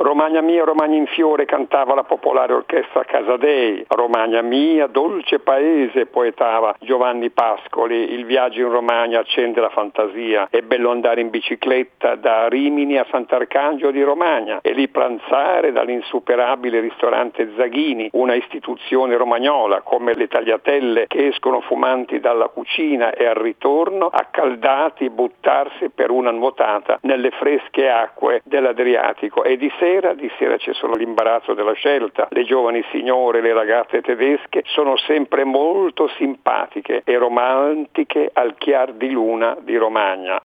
Romagna mia, Romagna in fiore cantava la popolare orchestra Casadei, Romagna mia, dolce paese poetava Giovanni Pascoli, il viaggio in Romagna accende la fantasia, è bello andare in bicicletta da Rimini a Sant'Arcangelo di Romagna e lì pranzare dall'insuperabile ristorante Zaghini, una istituzione romagnola come le tagliatelle che escono fumanti dalla cucina e al ritorno accaldati buttarsi per una nuotata nelle fresche acque dell'Adriatico. E di sera, di sera c'è solo l'imbarazzo della scelta, le giovani signore, le ragazze tedesche sono sempre molto simpatiche e romantiche al chiar di luna di Romagna.